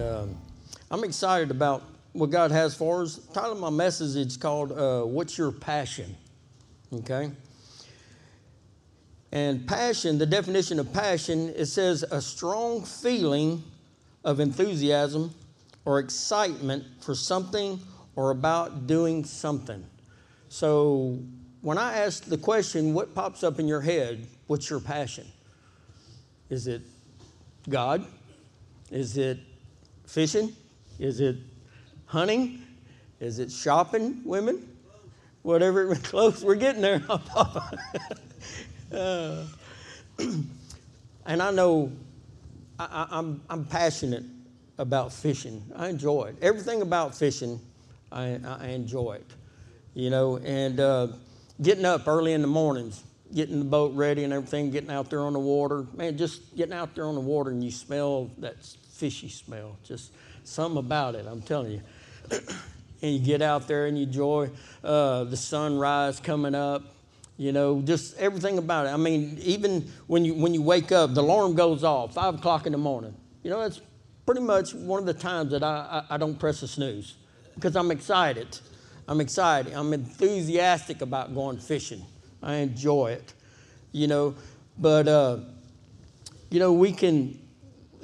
um, I'm excited about what God has for us. The title of my message is called uh, What's Your Passion? Okay? And passion, the definition of passion, it says a strong feeling of enthusiasm or excitement for something or about doing something. So when I ask the question, what pops up in your head? What's your passion? Is it God? Is it fishing? Is it hunting? Is it shopping, women? Whatever close, we're getting there. uh, and I know I, I'm, I'm passionate about fishing. I enjoy it. Everything about fishing, I, I enjoy it. You know, and uh, getting up early in the mornings, getting the boat ready and everything, getting out there on the water. Man, just getting out there on the water and you smell that fishy smell. Just something about it, I'm telling you. and you get out there and you enjoy uh, the sunrise coming up. You know, just everything about it. I mean, even when you when you wake up, the alarm goes off five o'clock in the morning. You know, that's pretty much one of the times that I, I, I don't press a snooze because I'm excited. I'm excited. I'm enthusiastic about going fishing. I enjoy it, you know. But uh, you know, we can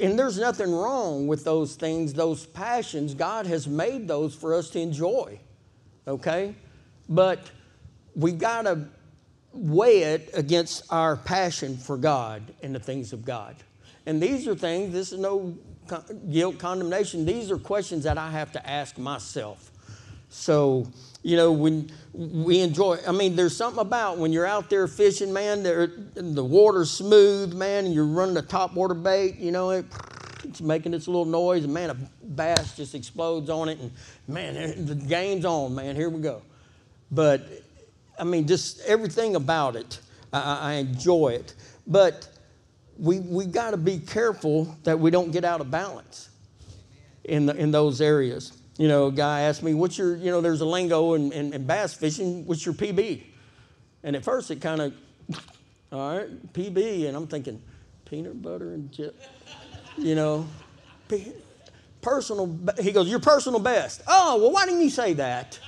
and there's nothing wrong with those things, those passions. God has made those for us to enjoy, okay? But we've got to weigh it against our passion for God and the things of God. And these are things, this is no guilt, condemnation. These are questions that I have to ask myself. So, you know, when we enjoy, I mean, there's something about when you're out there fishing, man, the water's smooth, man, and you're running a top water bait, you know, it, it's making its little noise, and man, a bass just explodes on it, and man, the game's on, man, here we go. But, I mean, just everything about it, I, I enjoy it. But we, we got to be careful that we don't get out of balance in, the, in those areas. You know, a guy asked me, what's your, you know, there's a lingo in, in, in bass fishing, what's your PB? And at first it kind of, all right, PB. And I'm thinking, peanut butter and chip, you know, personal, he goes, your personal best. Oh, well, why didn't you say that?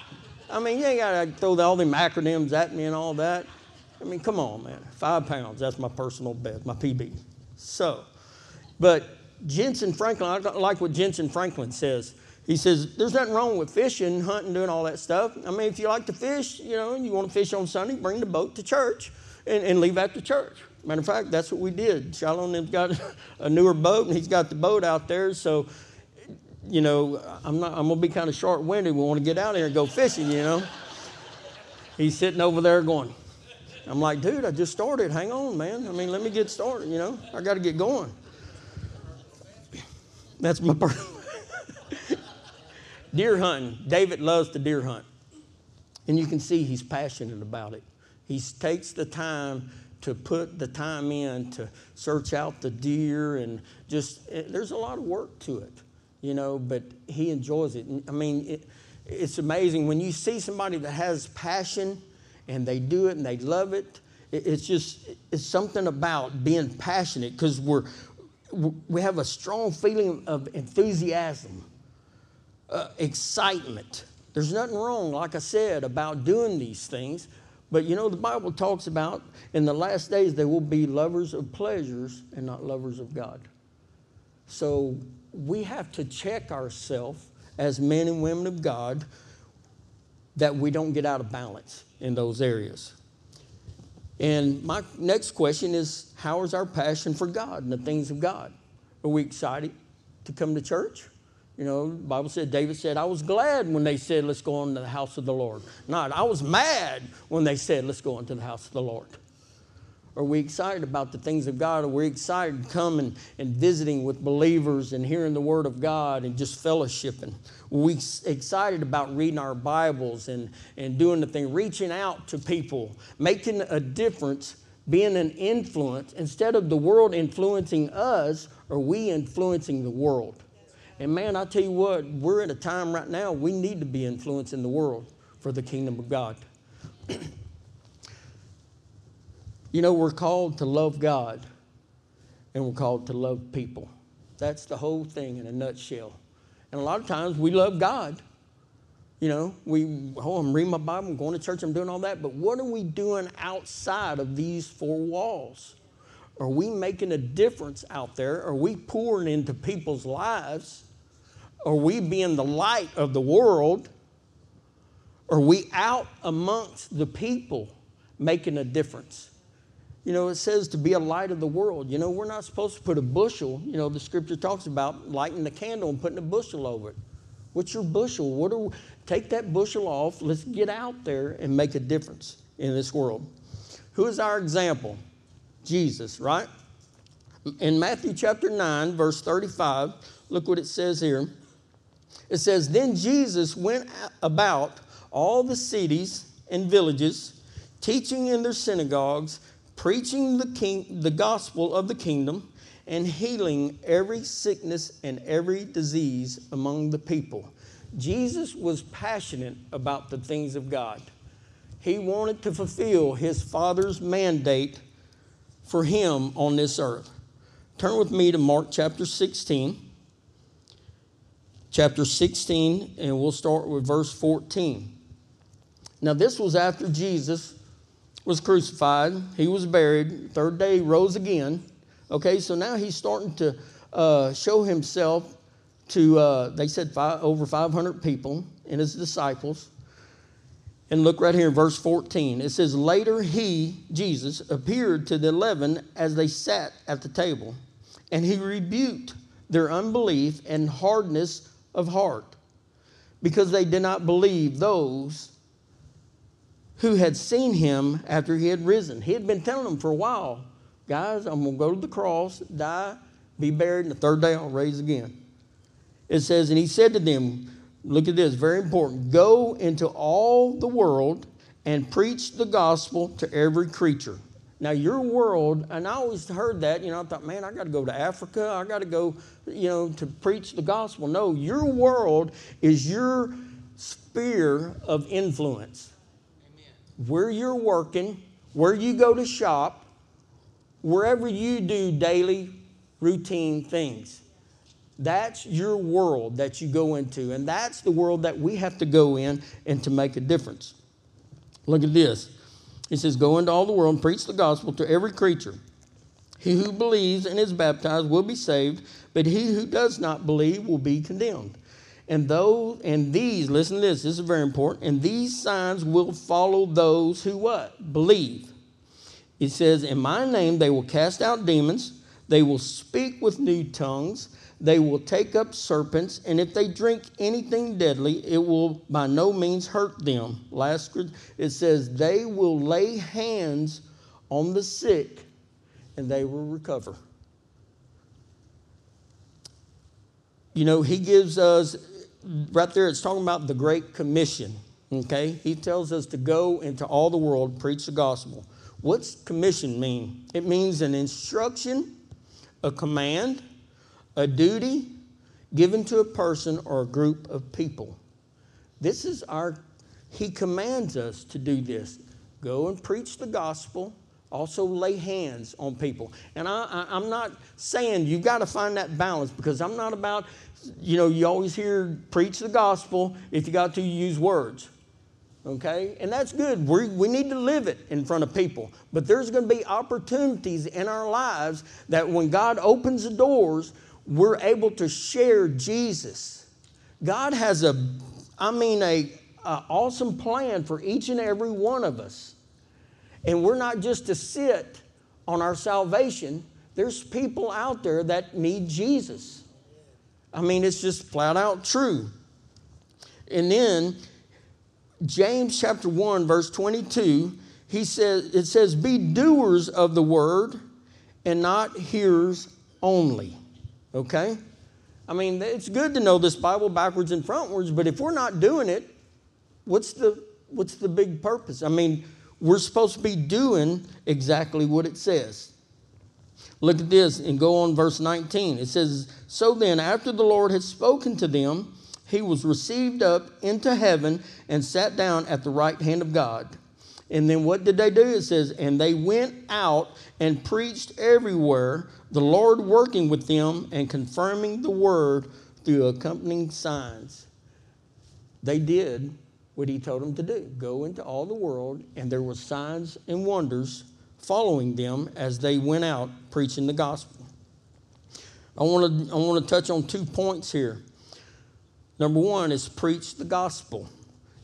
I mean, you ain't got to throw all them acronyms at me and all that. I mean, come on, man. Five pounds, that's my personal best, my PB. So, but Jentezen Franklin, I like what Jentezen Franklin says. He says, There's nothing wrong with fishing, hunting, doing all that stuff. I mean, if you like to fish, you know, and you want to fish on Sunday, bring the boat to church and, and leave after church. Matter of fact, that's what we did. Shalom has got a newer boat, and he's got the boat out there. So, you know, I'm not. I'm gonna be kind of short-winded. We want to get out here and go fishing. You know, he's sitting over there going. I'm like, dude, I just started. Hang on, man. I mean, let me get started. You know, I got to get going. That's my. Deer hunting. David loves to deer hunt. And you can see he's passionate about it. He takes the time to put the time in to search out the deer and just, eh, there's a lot of work to it, you know, but he enjoys it. I mean, it, it's amazing when you see somebody that has passion and they do it and they love it. It's just, it's something about being passionate because we're, we have a strong feeling of enthusiasm uh, excitement. There's nothing wrong, like I said, about doing these things. But you know, the Bible talks about in the last days they will be lovers of pleasures and not lovers of God. So we have to check ourselves as men and women of God that we don't get out of balance in those areas. And my next question is how is our passion for God and the things of God? Are we excited to come to church? You know, the Bible said, David said, I was glad when they said, let's go into the house of the Lord. Not, I was mad when they said, let's go into the house of the Lord. Are we excited about the things of God? Are we excited and, and visiting with believers and hearing the Word of God and just fellowshipping? Are we excited about reading our Bibles and, and doing the thing, reaching out to people, making a difference, being an influence? Instead of the world influencing us, are we influencing the world? And man, I tell you what, we're at a time right now, we need to be influencing the world for the kingdom of God. you know, we're called to love God and we're called to love people. That's the whole thing in a nutshell. And a lot of times we love God. You know, we, oh, I'm reading my Bible, I'm going to church, I'm doing all that. But what are we doing outside of these four walls? Are we making a difference out there? Are we pouring into people's lives? Are we being the light of the world? Are we out amongst the people making a difference? You know, it says to be a light of the world. You know, we're not supposed to put a bushel, you know, the scripture talks about lighting the candle and putting a bushel over it. What's your bushel? What are, take that bushel off. Let's get out there and make a difference in this world. Who is our example? Jesus, right? In Matthew chapter 9, verse 35, look what it says here. It says, Then Jesus went about all the cities and villages, teaching in their synagogues preaching the, king, the gospel of the kingdom and healing every sickness and every disease among the people. Jesus was passionate about the things of God. He wanted to fulfill his Father's mandate for him on this earth. Turn with me to Mark chapter 16. Chapter 16, and we'll start with verse 14. Now, this was after Jesus was crucified, he was buried, third day rose again. Okay, so now he's starting to uh, show himself to, uh, they said five, over 500 people and his disciples. And look right here in verse 14. It says, Later he, Jesus, appeared to the eleven as they sat at the table, and he rebuked their unbelief and hardness of heart because they did not believe those who had seen him after he had risen. He had been telling them for a while, guys, I'm going to go to the cross, die, be buried, and the third day I'll raise again. It says, and he said to them, look at this, very important go into all the world and preach the gospel to every creature. Now, your world, and I always heard that, you know, I thought, man, I got to go to Africa, I got to go, you know, to preach the gospel. No, your world is your sphere of influence where you're working, where you go to shop, wherever you do daily routine things. That's your world that you go into, and that's the world that we have to go in and to make a difference. Look at this. He says, Go into all the world and preach the gospel to every creature. He who believes and is baptized will be saved, but he who does not believe will be condemned. And those and these, listen to this, this is very important. And these signs will follow those who what? Believe. It says, In my name they will cast out demons, they will speak with new tongues, they will take up serpents, and if they drink anything deadly, it will by no means hurt them. Last it says, They will lay hands on the sick and they will recover. You know, he gives us right there, it's talking about the Great Commission. Okay? He tells us to go into all the world, preach the gospel. What's commission mean? It means an instruction, a command, a duty given to a person or a group of people. This is our, he commands us to do this. Go and preach the gospel, also lay hands on people. And I, am not saying you've got to find that balance because I'm not about you know, you always hear preach the gospel. If you got to, use words. Okay? And that's good. we we need to live it in front of people. But there's going to be opportunities in our lives that when God opens the doors, we're able to share Jesus. God has a, I mean, a, a awesome plan for each and every one of us. And we're not just to sit on our salvation. There's people out there that need Jesus. I mean, it's just flat out true. And then James chapter 1, verse 22, he says, it says, Be doers of the word and not hearers only. Okay? I mean, it's good to know this Bible backwards and frontwards, but if we're not doing it, what's the what's the big purpose? I mean, we're supposed to be doing exactly what it says. Look at this and go on verse 19. It says, So then, after the Lord had spoken to them, he was received up into heaven and sat down at the right hand of God. And then what did they do? It says, and they went out and preached everywhere, the Lord working with them and confirming the word through accompanying signs. They did what he told them to do go into all the world, and there were signs and wonders following them as they went out preaching the gospel. I want to I want to touch on two points here. Number one is preach the gospel.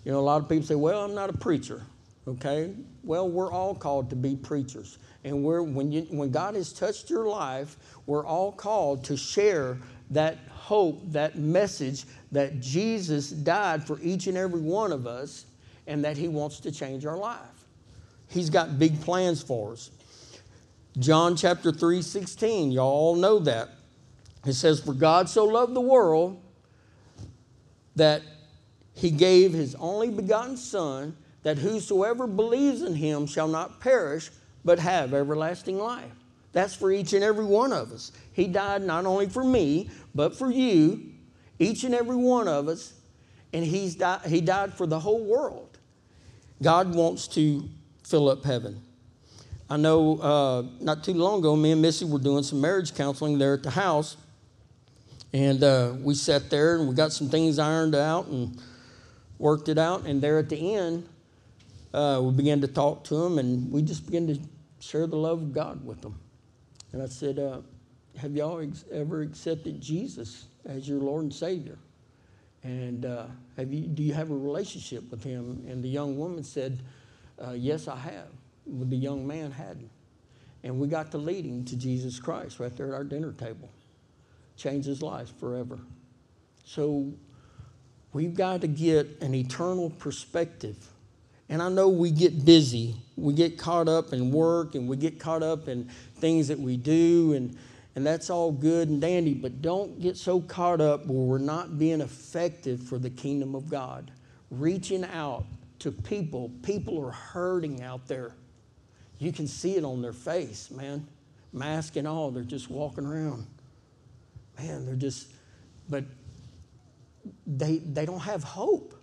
You know, a lot of people say, "Well, I'm not a preacher." Okay? Well, we're all called to be preachers. And we're, when, you, when God has touched your life, we're all called to share that hope, that message that Jesus died for each and every one of us and that He wants to change our life. He's got big plans for us. John chapter 3 16, y'all all know that. It says, For God so loved the world that He gave His only begotten Son that whosoever believes in him shall not perish, but have everlasting life. That's for each and every one of us. He died not only for me, but for you, each and every one of us, and he's died, he died for the whole world. God wants to fill up heaven. I know uh, not too long ago, me and Missy were doing some marriage counseling there at the house, and uh, we sat there and we got some things ironed out and worked it out. And there at the end, uh, we began to talk to them, and we just began to share the love of God with them. And I said, uh, Have y'all ex- ever accepted Jesus as your Lord and Savior? And uh, have you, do you have a relationship with Him? And the young woman said, uh, Yes, I have. But the young man hadn't. And we got to lead him to Jesus Christ right there at our dinner table. Changed his life forever. So we've got to get an eternal perspective and I know we get busy. We get caught up in work and we get caught up in things that we do, and, and that's all good and dandy, but don't get so caught up where we're not being effective for the kingdom of God. Reaching out to people. People are hurting out there. You can see it on their face, man. Mask and all, they're just walking around. Man, they're just, but they, they don't have hope.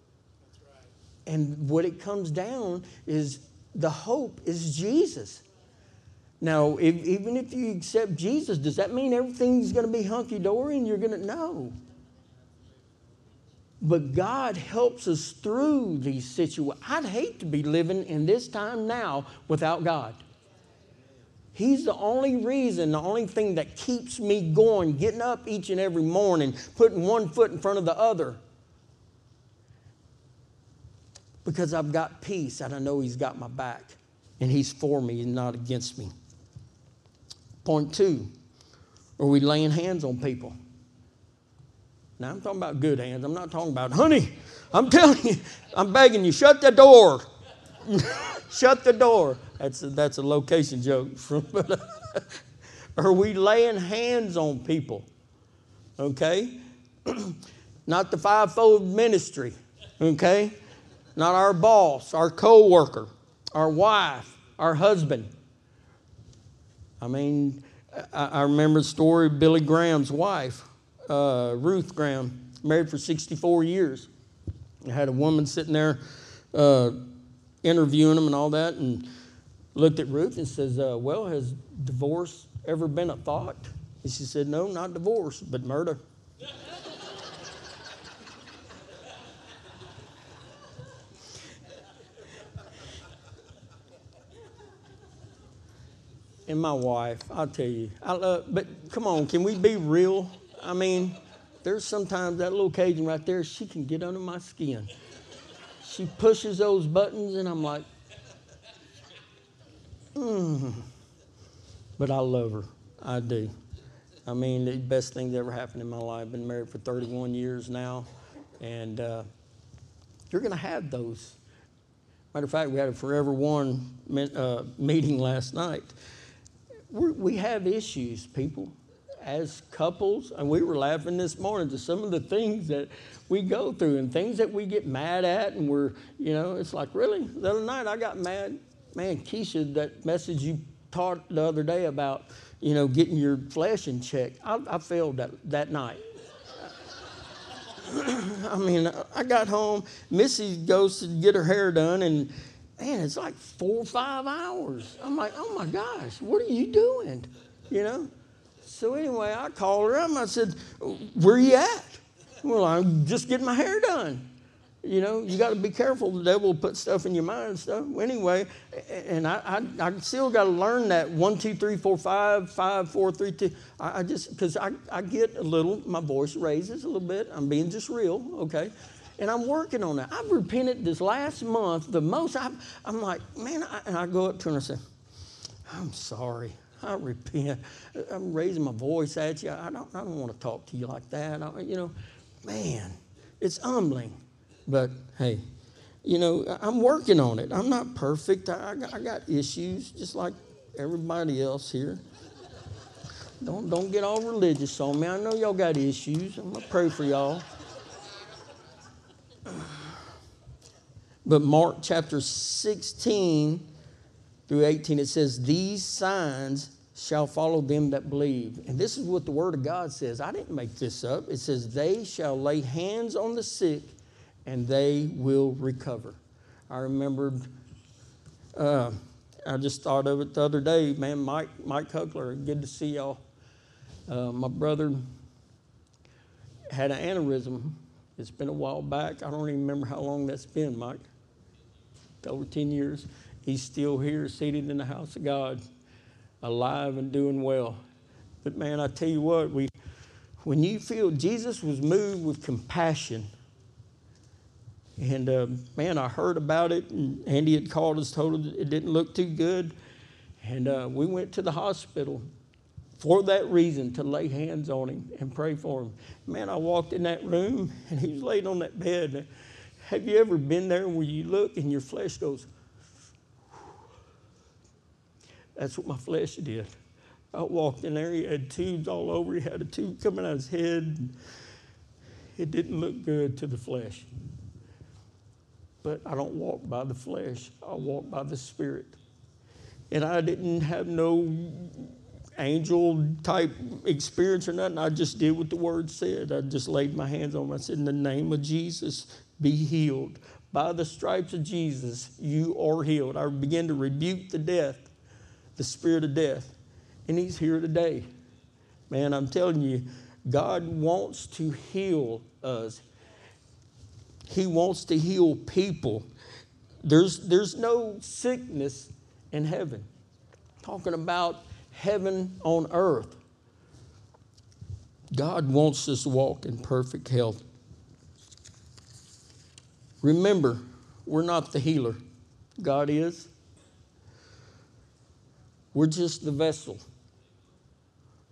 And what it comes down is the hope is Jesus. Now, if, even if you accept Jesus, does that mean everything's going to be hunky dory and you're going to? No. But God helps us through these situations. I'd hate to be living in this time now without God. He's the only reason, the only thing that keeps me going, getting up each and every morning, putting one foot in front of the other because I've got peace and I know He's got my back and He's for me and not against me. Point two, are we laying hands on people? Now, I'm talking about good hands. I'm not talking about, honey, I'm telling you, I'm begging you, shut the door. shut the door. That's a, that's a location joke. From, are we laying hands on people? Okay? not the fivefold ministry. Okay? Not our boss, our co worker, our wife, our husband. I mean, I, remember the story of Billy Graham's wife, uh, Ruth Graham, married for 64 years. I had a woman sitting there uh, interviewing him and all that, and looked at Ruth and says, uh, Well, has divorce ever been a thought? And she said, No, not divorce, but murder. And my wife, I'll tell you. I love, but come on, can we be real? I mean, there's sometimes that little Cajun right there, she can get under my skin. She pushes those buttons, and I'm like, hmm. But I love her. I do. I mean, the best thing that ever happened in my life. I've been married for 31 years now, and uh, you're going to have those. Matter of fact, we had a Forever One uh, meeting last night, we're, we have issues, people, as couples. And we were laughing this morning to some of the things that we go through and things that we get mad at. And we're, you know, it's like, really? The other night I got mad. Man, Keisha, that message you taught the other day about, you know, getting your flesh in check, I, I failed that, that night. I mean, I got home. Missy goes to get her hair done, and man, it's like four or five hours. I'm like, oh my gosh, what are you doing? You know? So anyway, I called her up and I said, where you at? Well, I'm just getting my hair done. You know, you got to be careful. The devil will put stuff in your mind and stuff. Anyway, and I, I, I still got to learn that one, two, three, four, five, five, four, three, two. I, I just, because I, I get a little, my voice raises a little bit. I'm being just real, okay? And I'm working on that. I've repented this last month the most. i am like, man, I, and I go up to her and I say, I'm sorry. I repent. I'm raising my voice at you. I don't, I don't want to talk to you like that. I, you know, man, it's humbling. But hey, you know, I'm working on it. I'm not perfect. I, I got issues just like everybody else here. Don't, don't get all religious on me. I know y'all got issues. I'm going to pray for y'all. But Mark chapter 16 through 18, it says, These signs shall follow them that believe. And this is what the Word of God says. I didn't make this up. It says, They shall lay hands on the sick and they will recover. I remembered, uh, I just thought of it the other day, man, Mike, Mike Huckler, good to see y'all. Uh, my brother had an aneurysm. It's been a while back. I don't even remember how long that's been, Mike. Over 10 years. He's still here, seated in the house of God, alive and doing well. But man, I tell you what, we, when you feel Jesus was moved with compassion, and uh, man, I heard about it, and Andy had called us, told us it didn't look too good. And uh, we went to the hospital for that reason to lay hands on him and pray for him. Man, I walked in that room and he was laid on that bed. Have you ever been there where you look and your flesh goes, that's what my flesh did. I walked in there, he had tubes all over, he had a tube coming out of his head. It didn't look good to the flesh. But I don't walk by the flesh, I walk by the Spirit. And I didn't have no angel type experience or nothing. I just did what the word said. I just laid my hands on him. I said, In the name of Jesus, be healed. By the stripes of Jesus, you are healed. I began to rebuke the death, the spirit of death. And he's here today. Man, I'm telling you, God wants to heal us. He wants to heal people. There's, there's no sickness in heaven. Talking about heaven on earth. God wants us to walk in perfect health. Remember, we're not the healer, God is. We're just the vessel,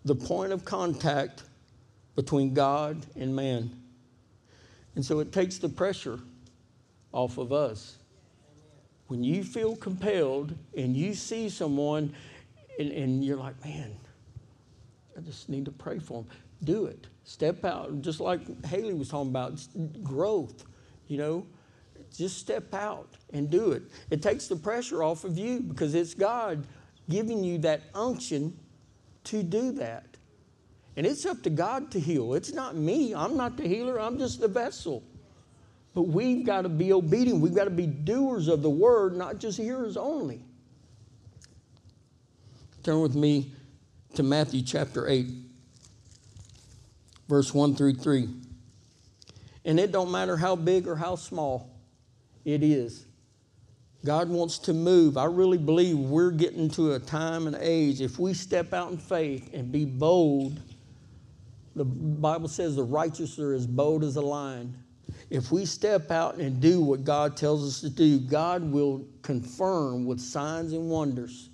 the point of contact between God and man. And so it takes the pressure off of us. When you feel compelled and you see someone and, and you're like, man, I just need to pray for them, do it. Step out. Just like Haley was talking about, growth, you know just step out and do it. It takes the pressure off of you because it's God giving you that unction to do that. And it's up to God to heal. It's not me. I'm not the healer, I'm just the vessel. But we've got to be obedient. We've got to be doers of the word, not just hearers only. Turn with me to Matthew chapter 8, verse 1 through 3. And it don't matter how big or how small it is. God wants to move. I really believe we're getting to a time and age. If we step out in faith and be bold, the Bible says the righteous are as bold as a lion. If we step out and do what God tells us to do, God will confirm with signs and wonders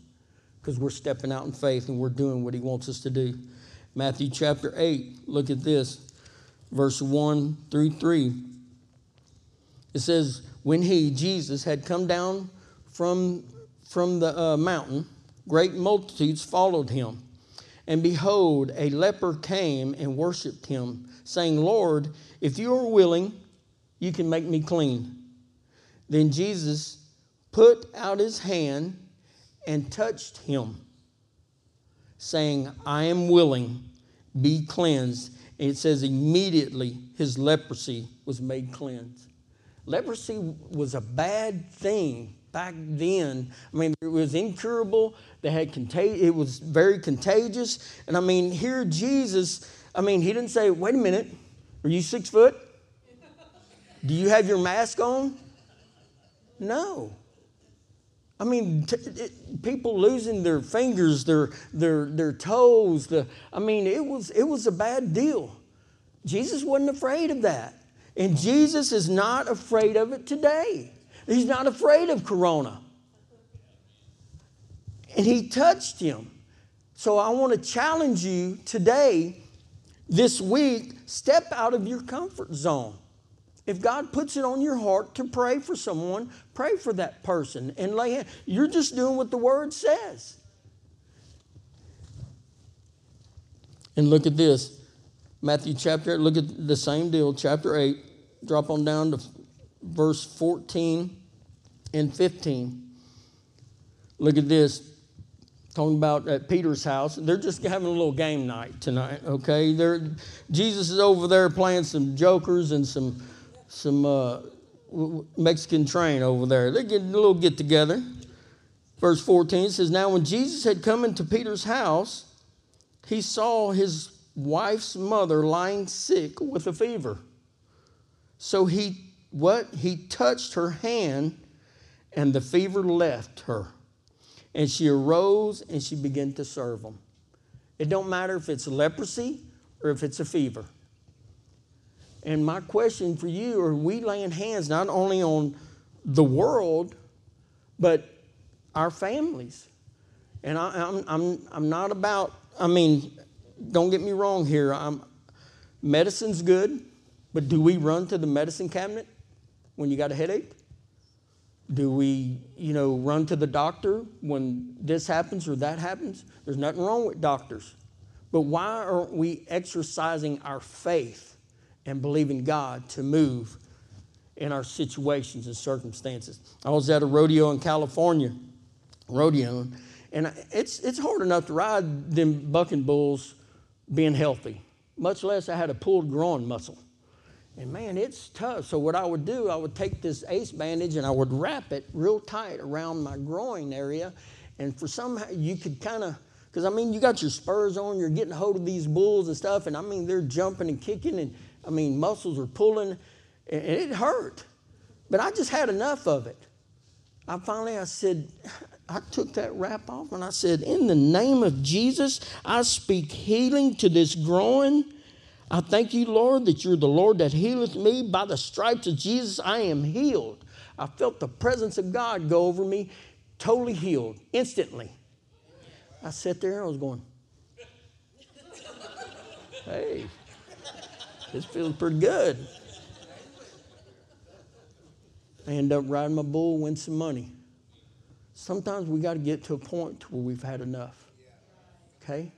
because we're stepping out in faith and we're doing what He wants us to do. Matthew chapter 8, look at this, verse 1 through 3. It says, when he, Jesus, had come down from, from the uh, mountain, great multitudes followed him. And behold, a leper came and worshiped him, saying, Lord, if you are willing, you can make me clean. Then Jesus put out his hand and touched him, saying, I am willing, be cleansed. And it says, immediately his leprosy was made cleansed. Leprosy was a bad thing back then. I mean, it was incurable. They had contag- It was very contagious. And I mean, here Jesus, I mean, he didn't say, "Wait a minute, are you six foot? Do you have your mask on?" No. I mean, t- it, people losing their fingers, their, their, their toes. The, I mean, it was, it was a bad deal. Jesus wasn't afraid of that. And Jesus is not afraid of it today. He's not afraid of Corona. And he touched him. So I want to challenge you today, this week, step out of your comfort zone. If God puts it on your heart to pray for someone, pray for that person and lay hands. You're just doing what the word says. And look at this. Matthew chapter, look at the same deal, chapter 8. Drop on down to verse 14 and 15. Look at this. Talking about at Peter's house. They're just having a little game night tonight, okay? They're, Jesus is over there playing some jokers and some some uh, Mexican train over there. They're getting a little get together. Verse 14 says, Now when Jesus had come into Peter's house, he saw his wife's mother lying sick with a fever. So he what? He touched her hand and the fever left her. And she arose and she began to serve them. It don't matter if it's leprosy or if it's a fever. And my question for you are we laying hands not only on the world, but our families? And I, am I'm, I'm, I'm not about, I mean, don't get me wrong here. I'm, medicine's good, but do we run to the medicine cabinet when you got a headache? Do we, you know, run to the doctor when this happens or that happens? There's nothing wrong with doctors. But why aren't we exercising our faith and believing God to move in our situations and circumstances. I was at a rodeo in California, rodeo, and it's, it's hard enough to ride them bucking bulls being healthy, much less I had a pulled groin muscle. And man, it's tough. So what I would do, I would take this ace bandage and I would wrap it real tight around my groin area. And for some, you could kind of, because I mean, you got your spurs on, you're getting hold of these bulls and stuff, and I mean, they're jumping and kicking, and I mean, muscles were pulling, and it hurt. But I just had enough of it. I finally, I said, I took that wrap off and I said, In the name of Jesus, I speak healing to this groin. I thank you, Lord, that you're the Lord that healeth me. By the stripes of Jesus, I am healed. I felt the presence of God go over me, totally healed, instantly. I sat there and I was going, Hey, this feels pretty good. I end up riding my bull, win some money. Sometimes we got to get to a point where we've had enough. Okay?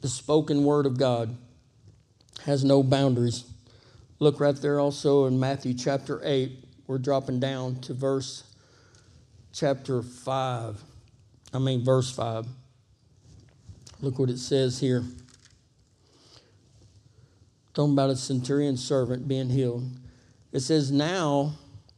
The spoken word of God has no boundaries. Look right there also in Matthew chapter 8. We're dropping down to verse chapter 5. I mean, verse 5. Look what it says here. Talking about a centurion servant being healed. It says, Now,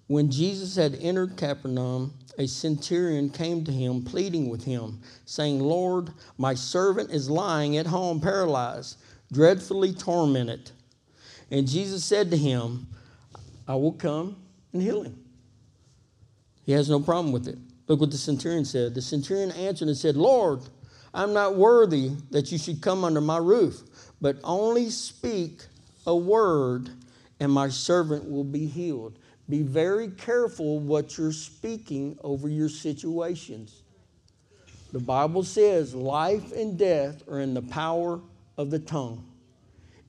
when Jesus had entered Capernaum, a centurion came to him, pleading with him, saying, Lord, my servant is lying at home, paralyzed, dreadfully tormented. And Jesus said to him, I will come and heal him. He has no problem with it. Look what the centurion said. The centurion answered and said, Lord, I'm not worthy that you should come under my roof, but only speak a word, and my servant will be healed. Be very careful what you're speaking over your situations. The Bible says life and death are in the power of the tongue.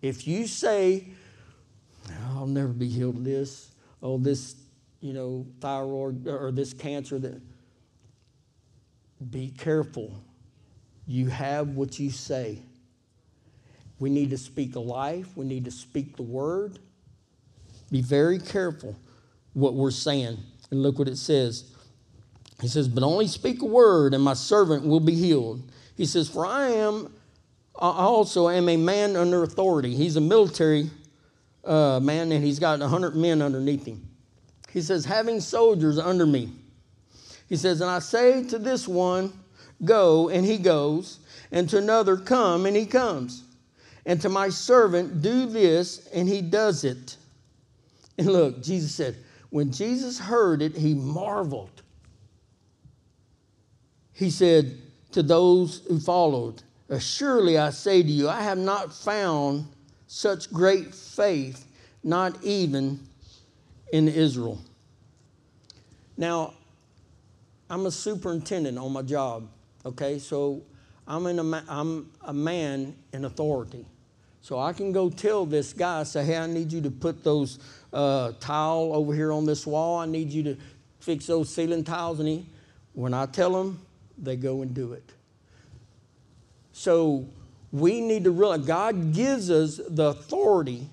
If you say, I'll never be healed of this, oh, this, you know, thyroid or this cancer, that be careful you have what you say. We need to speak life, we need to speak the word. Be very careful what we're saying. And look what it says. He says, But only speak a word, and my servant will be healed. He says, For I am I also am a man under authority. He's a military uh, man, and he's got 100 men underneath him. He says, having soldiers under me. He says, and I say to this one, go, and he goes, and to another, come, and he comes. And to my servant, do this, and he does it. And look, Jesus said, when Jesus heard it, he marveled. He said to those who followed, Surely I say to you, I have not found such great faith, not even in Israel. Now, I'm a superintendent on my job, okay? So I'm, in a, I'm a man in authority. So I can go tell this guy, say, hey, I need you to put those uh, tile over here on this wall. I need you to fix those ceiling tiles. And he, when I tell them, they go and do it. So we need to realize God gives us the authority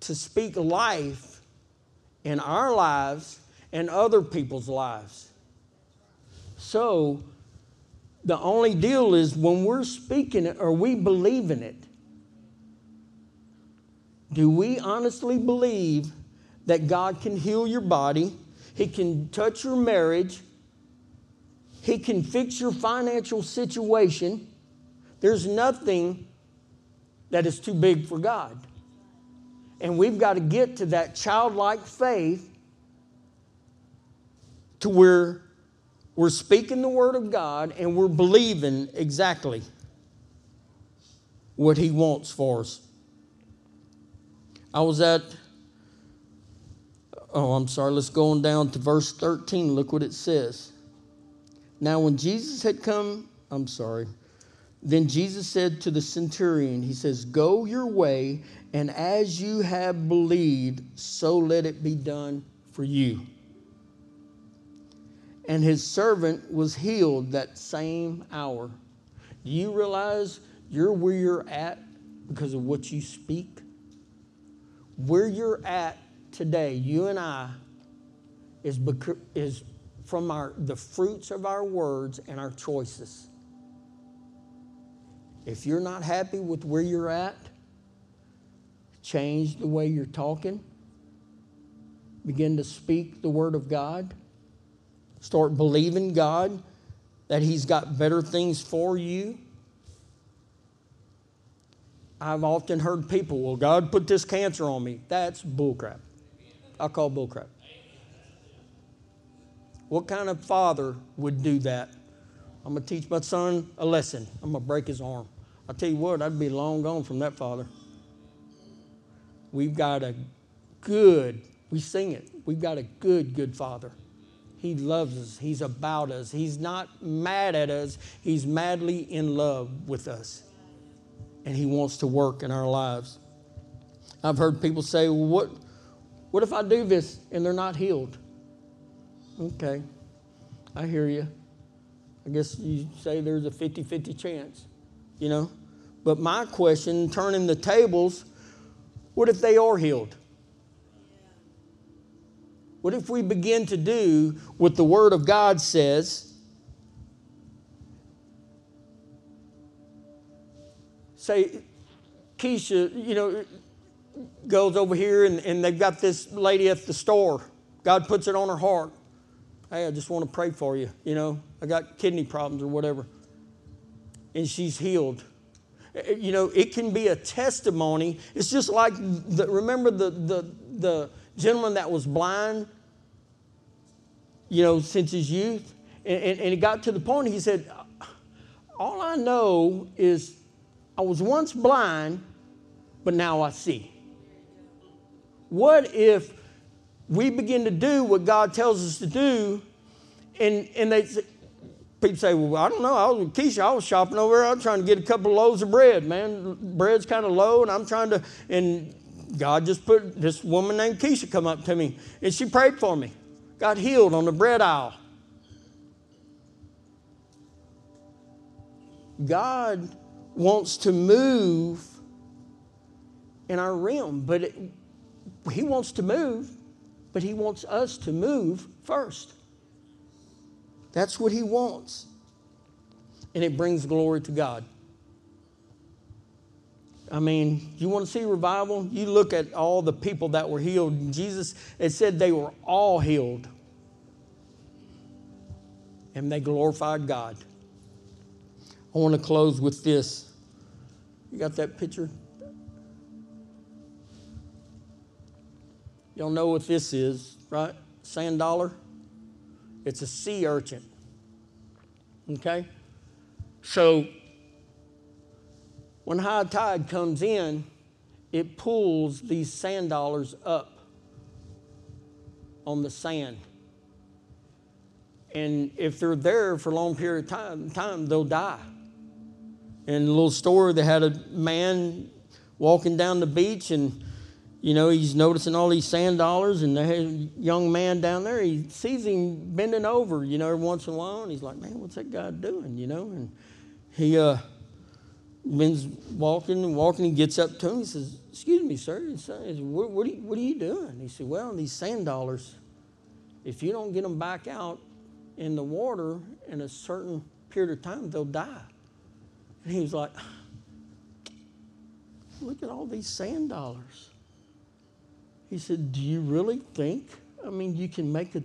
to speak life in our lives and other people's lives. So the only deal is when we're speaking it, are we believing it? Do we honestly believe that God can heal your body? He can touch your marriage. He can fix your financial situation. There's nothing that is too big for God. And we've got to get to that childlike faith to where we're speaking the Word of God and we're believing exactly what He wants for us. I was at, oh, I'm sorry, let's go on down to verse 13. Look what it says. Now, when Jesus had come, I'm sorry, then Jesus said to the centurion, He says, Go your way, and as you have believed, so let it be done for you. And his servant was healed that same hour. Do you realize you're where you're at because of what you speak? where you're at today, you and I, is, is from our, the fruits of our words and our choices. If you're not happy with where you're at, change the way you're talking. Begin to speak the Word of God. Start believing God that He's got better things for you. I've often heard people, well, God put this cancer on me. That's bullcrap. I call bullcrap. What kind of father would do that? I'm going to teach my son a lesson. I'm going to break his arm. I tell you what, I'd be long gone from that father. We've got a good, we sing it, we've got a good, good father. He loves us. He's about us. He's not mad at us. He's madly in love with us and He wants to work in our lives. I've heard people say, well, what, what if I do this and they're not healed? Okay, I hear you. I guess you say there's a 50 50 chance, you know? But my question, turning the tables, what if they are healed? What if we begin to do what the Word of God says say, Keisha, you know, goes over here and, and they've got this lady at the store. God puts it on her heart. Hey, I just want to pray for you. You know, I got kidney problems or whatever. And she's healed. Eh, eh, you know, it can be a testimony. It's just like, the, remember the, the, the gentleman that was blind, you know, since his youth? And, and, and it got to the point, he said, All I know is I was once blind, but now I see. What if we begin to do what God tells us to do, and, and they people say, Well, I don't know. I was with Keisha, I was shopping over there, I was trying to get a couple of loaves of bread, man. Bread's kind of low, and I'm trying to, and God just put this woman named Keisha come up to me, and she prayed for me. Got healed on the bread aisle. God wants to move in our realm, but it, He wants to move, but He wants us to move first. That's what He wants. And it brings glory to God. I mean, you want to see revival? You look at all the people that were healed. Jesus, it said they were all healed. And they glorified God. I want to close with this. You got that picture? Y'all know what this is, right? Sand dollar? It's a sea urchin. Okay? So when high tide comes in, it pulls these sand dollars up on the sand. And if they're there for a long period of time, time they'll die. In a little story, they had a man walking down the beach and you know, he's noticing all these sand dollars, and the young man down there, he sees him bending over, you know, every once in a while, and he's like, man, what's that guy doing, you know? And he, uh, Ben's walking and walking. He gets up to him. He says, "Excuse me, sir." He says, uh, what, what, are you, what are you doing? He said, "Well, these sand dollars, if you don't get them back out in the water in a certain period of time, they'll die." And he was like, "Look at all these sand dollars." He said, "Do you really think? I mean, you can make a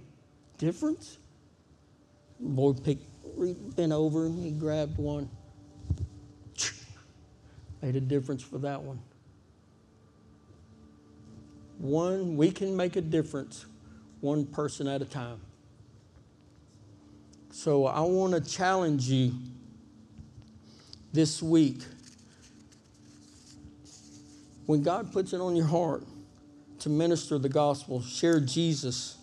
difference?" The boy picked, bent over and he grabbed one made a difference for that one. One, we can make a difference one person at a time. So I want to challenge you this week. When God puts it on your heart to minister the gospel, share Jesus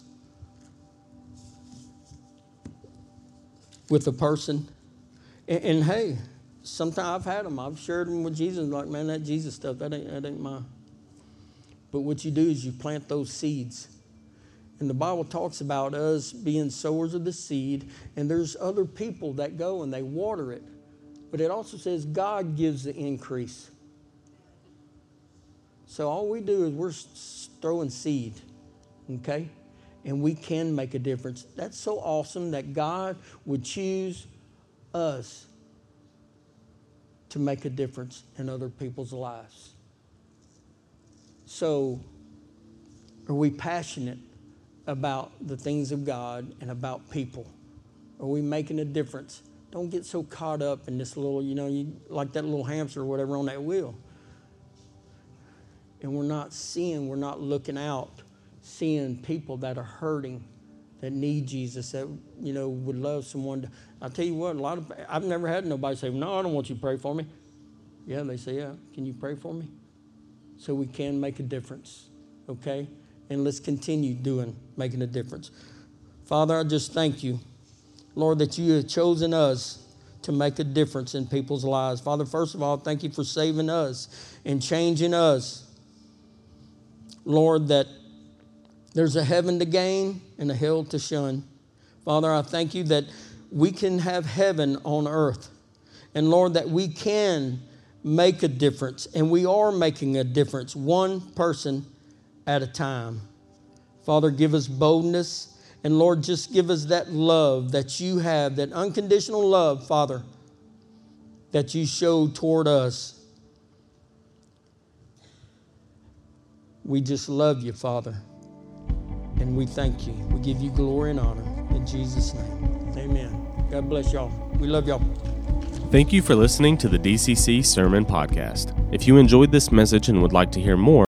with a person. And, and hey, sometimes I've had them. I've shared them with Jesus. Like, man, that Jesus stuff, that ain't, that ain't mine. But what you do is you plant those seeds. And the Bible talks about us being sowers of the seed, and there's other people that go and they water it. But it also says God gives the increase. So all we do is we're throwing seed, okay? And we can make a difference. That's so awesome that God would choose us to make a difference in other people's lives. So, are we passionate about the things of God and about people? Are we making a difference? Don't get so caught up in this little, you know, you, like that little hamster or whatever on that wheel. And we're not seeing, we're not looking out, seeing people that are hurting, that need Jesus, that, you know, would love someone to, I tell you what, a lot of I've never had nobody say, "No, I don't want you to pray for me." Yeah, they say, "Yeah, can you pray for me?" So we can make a difference, okay? And let's continue doing making a difference. Father, I just thank you, Lord, that you have chosen us to make a difference in people's lives. Father, first of all, thank you for saving us and changing us. Lord, that there's a heaven to gain and a hell to shun. Father, I thank you that we can have heaven on earth. And Lord, that we can make a difference, and we are making a difference, one person at a time. Father, give us boldness, and Lord, just give us that love that you have, that unconditional love, Father, that you show toward us. We just love you, Father, and we thank you. We give you glory and honor. In Jesus' name, amen. God bless y'all. We love y'all. Thank you for listening to the DCC Sermon Podcast. If you enjoyed this message and would like to hear more,